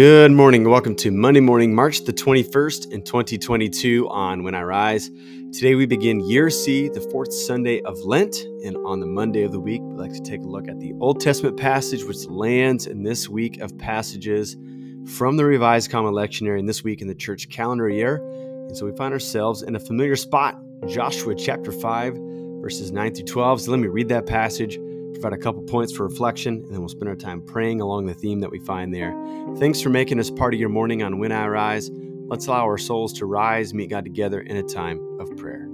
Good morning. Welcome to Monday morning, March the 21st in 2022 on When I Rise. Today we begin Year C, the fourth Sunday of Lent. And on the Monday of the week, we'd like to take a look at the Old Testament passage, which lands in this week of passages from the Revised Common Lectionary and this week in the church calendar year. And so we find ourselves in a familiar spot, Joshua chapter 5, verses 9 through 12. So let me read that passage provide a couple points for reflection, and then we'll spend our time praying along the theme that we find there. Thanks for making us part of your morning on When I Rise. Let's allow our souls to rise, meet God together in a time of prayer.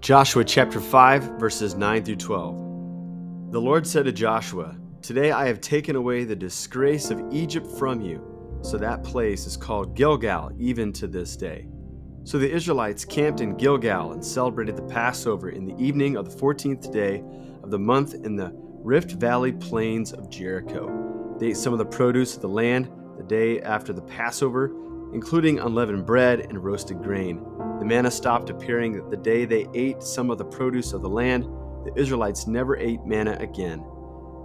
Joshua chapter 5, verses 9 through 12. The Lord said to Joshua, Today I have taken away the disgrace of Egypt from you so that place is called Gilgal even to this day. So the Israelites camped in Gilgal and celebrated the Passover in the evening of the 14th day of the month in the Rift Valley plains of Jericho. They ate some of the produce of the land the day after the Passover, including unleavened bread and roasted grain. The manna stopped appearing the day they ate some of the produce of the land. The Israelites never ate manna again.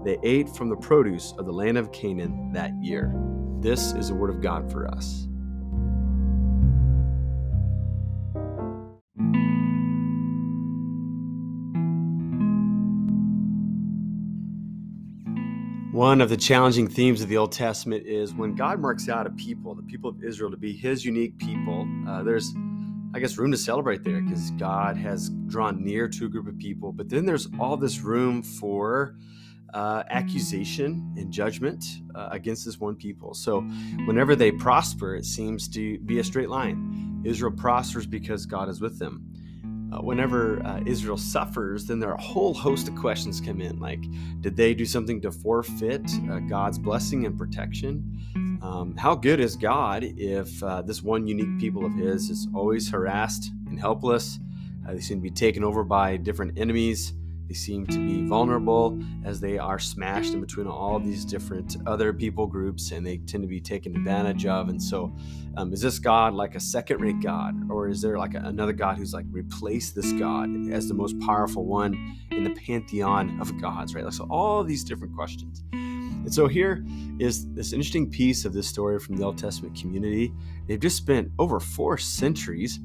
They ate from the produce of the land of Canaan that year. This is the word of God for us. One of the challenging themes of the Old Testament is when God marks out a people, the people of Israel, to be his unique people, uh, there's, I guess, room to celebrate there because God has drawn near to a group of people. But then there's all this room for uh, accusation and judgment uh, against this one people. So, whenever they prosper, it seems to be a straight line. Israel prospers because God is with them. Uh, whenever uh, Israel suffers, then there are a whole host of questions come in, like, did they do something to forfeit uh, God's blessing and protection? Um, how good is God if uh, this one unique people of His is always harassed and helpless? they seem to be taken over by different enemies. They seem to be vulnerable as they are smashed in between all these different other people groups and they tend to be taken advantage of. And so, um, is this God like a second rate God? Or is there like a, another God who's like replaced this God as the most powerful one in the pantheon of gods, right? Like, so, all these different questions. And so, here is this interesting piece of this story from the Old Testament community. They've just spent over four centuries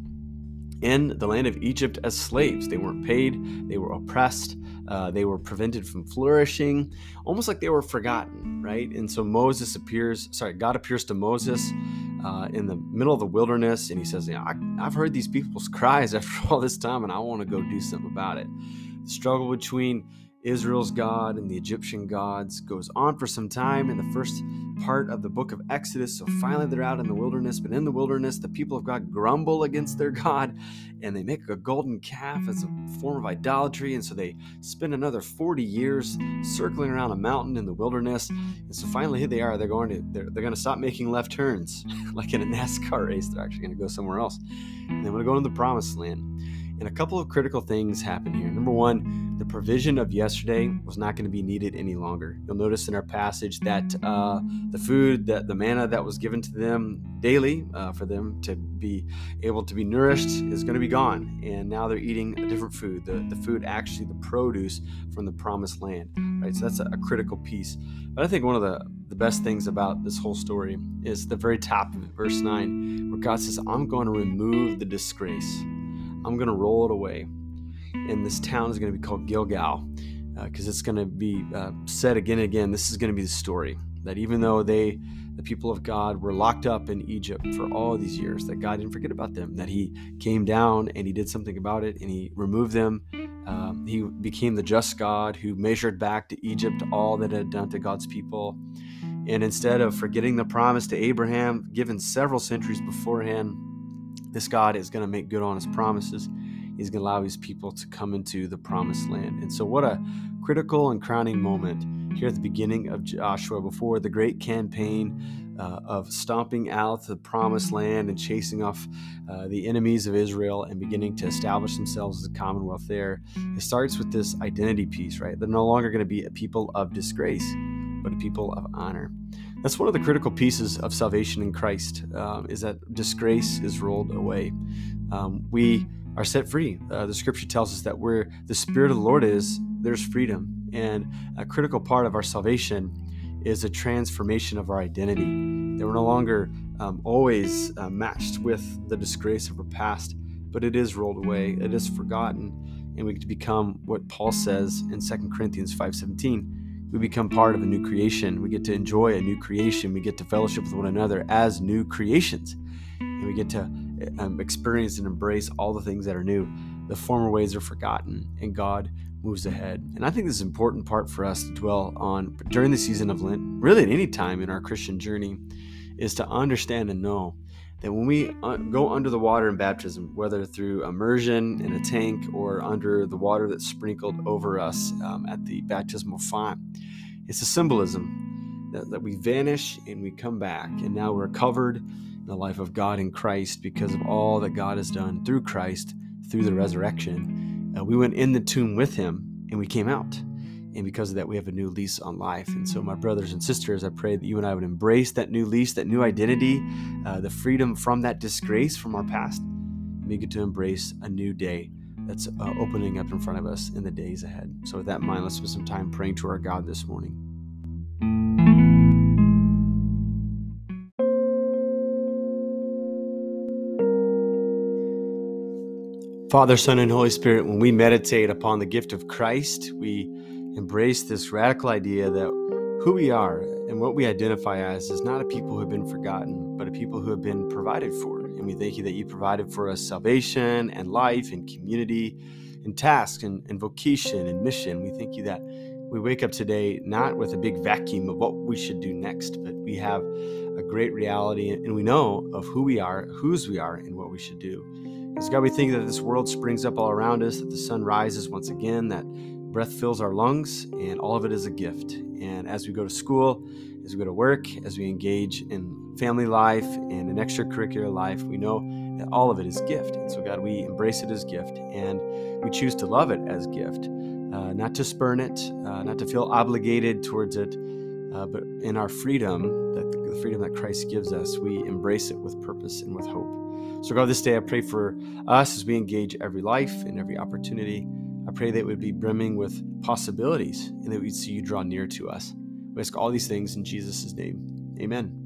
in the land of Egypt as slaves. They weren't paid, they were oppressed, uh, they were prevented from flourishing, almost like they were forgotten, right? And so Moses appears, sorry, God appears to Moses uh, in the middle of the wilderness and he says, I, I've heard these people's cries after all this time and I want to go do something about it. The struggle between Israel's God and the Egyptian gods goes on for some time in the first part of the book of Exodus. So finally, they're out in the wilderness, but in the wilderness, the people of God grumble against their God and they make a golden calf as a form of idolatry. And so they spend another 40 years circling around a mountain in the wilderness. And so finally, here they are. They're going to they're, they're going to stop making left turns like in a NASCAR race. They're actually going to go somewhere else. And they want to go into the promised land. And a couple of critical things happen here. Number one, the provision of yesterday was not going to be needed any longer. You'll notice in our passage that uh, the food, that the manna that was given to them daily uh, for them to be able to be nourished is going to be gone. And now they're eating a different food, the, the food actually the produce from the promised land. Right? So that's a, a critical piece. But I think one of the, the best things about this whole story is the very top of it, verse 9, where God says, I'm going to remove the disgrace. I'm going to roll it away. And this town is going to be called Gilgal because uh, it's going to be uh, said again and again. This is going to be the story that even though they, the people of God, were locked up in Egypt for all these years, that God didn't forget about them, that He came down and He did something about it and He removed them. Um, he became the just God who measured back to Egypt all that had done to God's people. And instead of forgetting the promise to Abraham, given several centuries beforehand, this God is going to make good on his promises. He's going to allow his people to come into the promised land. And so, what a critical and crowning moment here at the beginning of Joshua before the great campaign uh, of stomping out the promised land and chasing off uh, the enemies of Israel and beginning to establish themselves as a commonwealth there. It starts with this identity piece, right? They're no longer going to be a people of disgrace, but a people of honor. That's one of the critical pieces of salvation in Christ, um, is that disgrace is rolled away. Um, we are set free. Uh, the scripture tells us that where the Spirit of the Lord is, there's freedom. And a critical part of our salvation is a transformation of our identity. That we're no longer um, always uh, matched with the disgrace of our past, but it is rolled away, it is forgotten, and we get to become what Paul says in 2 Corinthians 5:17. We become part of a new creation. We get to enjoy a new creation. We get to fellowship with one another as new creations. And we get to um, experience and embrace all the things that are new. The former ways are forgotten, and God moves ahead. And I think this is an important part for us to dwell on during the season of Lent, really at any time in our Christian journey, is to understand and know that when we uh, go under the water in baptism, whether through immersion in a tank or under the water that's sprinkled over us um, at the baptismal font, it's a symbolism that, that we vanish and we come back, and now we're covered in the life of God in Christ because of all that God has done through Christ through the resurrection. Uh, we went in the tomb with Him and we came out. And because of that, we have a new lease on life. And so, my brothers and sisters, I pray that you and I would embrace that new lease, that new identity, uh, the freedom from that disgrace from our past, and we get to embrace a new day that's uh, opening up in front of us in the days ahead. So, with that in mind, let's spend some time praying to our God this morning. Father, Son, and Holy Spirit, when we meditate upon the gift of Christ, we embrace this radical idea that who we are and what we identify as is not a people who have been forgotten, but a people who have been provided for. And we thank you that you provided for us salvation and life and community and task and, and vocation and mission. We thank you that we wake up today not with a big vacuum of what we should do next, but we have a great reality and we know of who we are, whose we are, and what we should do. Because God, we think that this world springs up all around us, that the sun rises once again, that breath fills our lungs, and all of it is a gift. And as we go to school, as we go to work, as we engage in family life and an extracurricular life, we know that all of it is gift. And so, God, we embrace it as gift, and we choose to love it as gift, uh, not to spurn it, uh, not to feel obligated towards it, uh, but in our freedom, that the freedom that Christ gives us, we embrace it with purpose and with hope. So, God, this day I pray for us as we engage every life and every opportunity. I pray that it would be brimming with possibilities and that we'd see you draw near to us. We ask all these things in Jesus' name. Amen.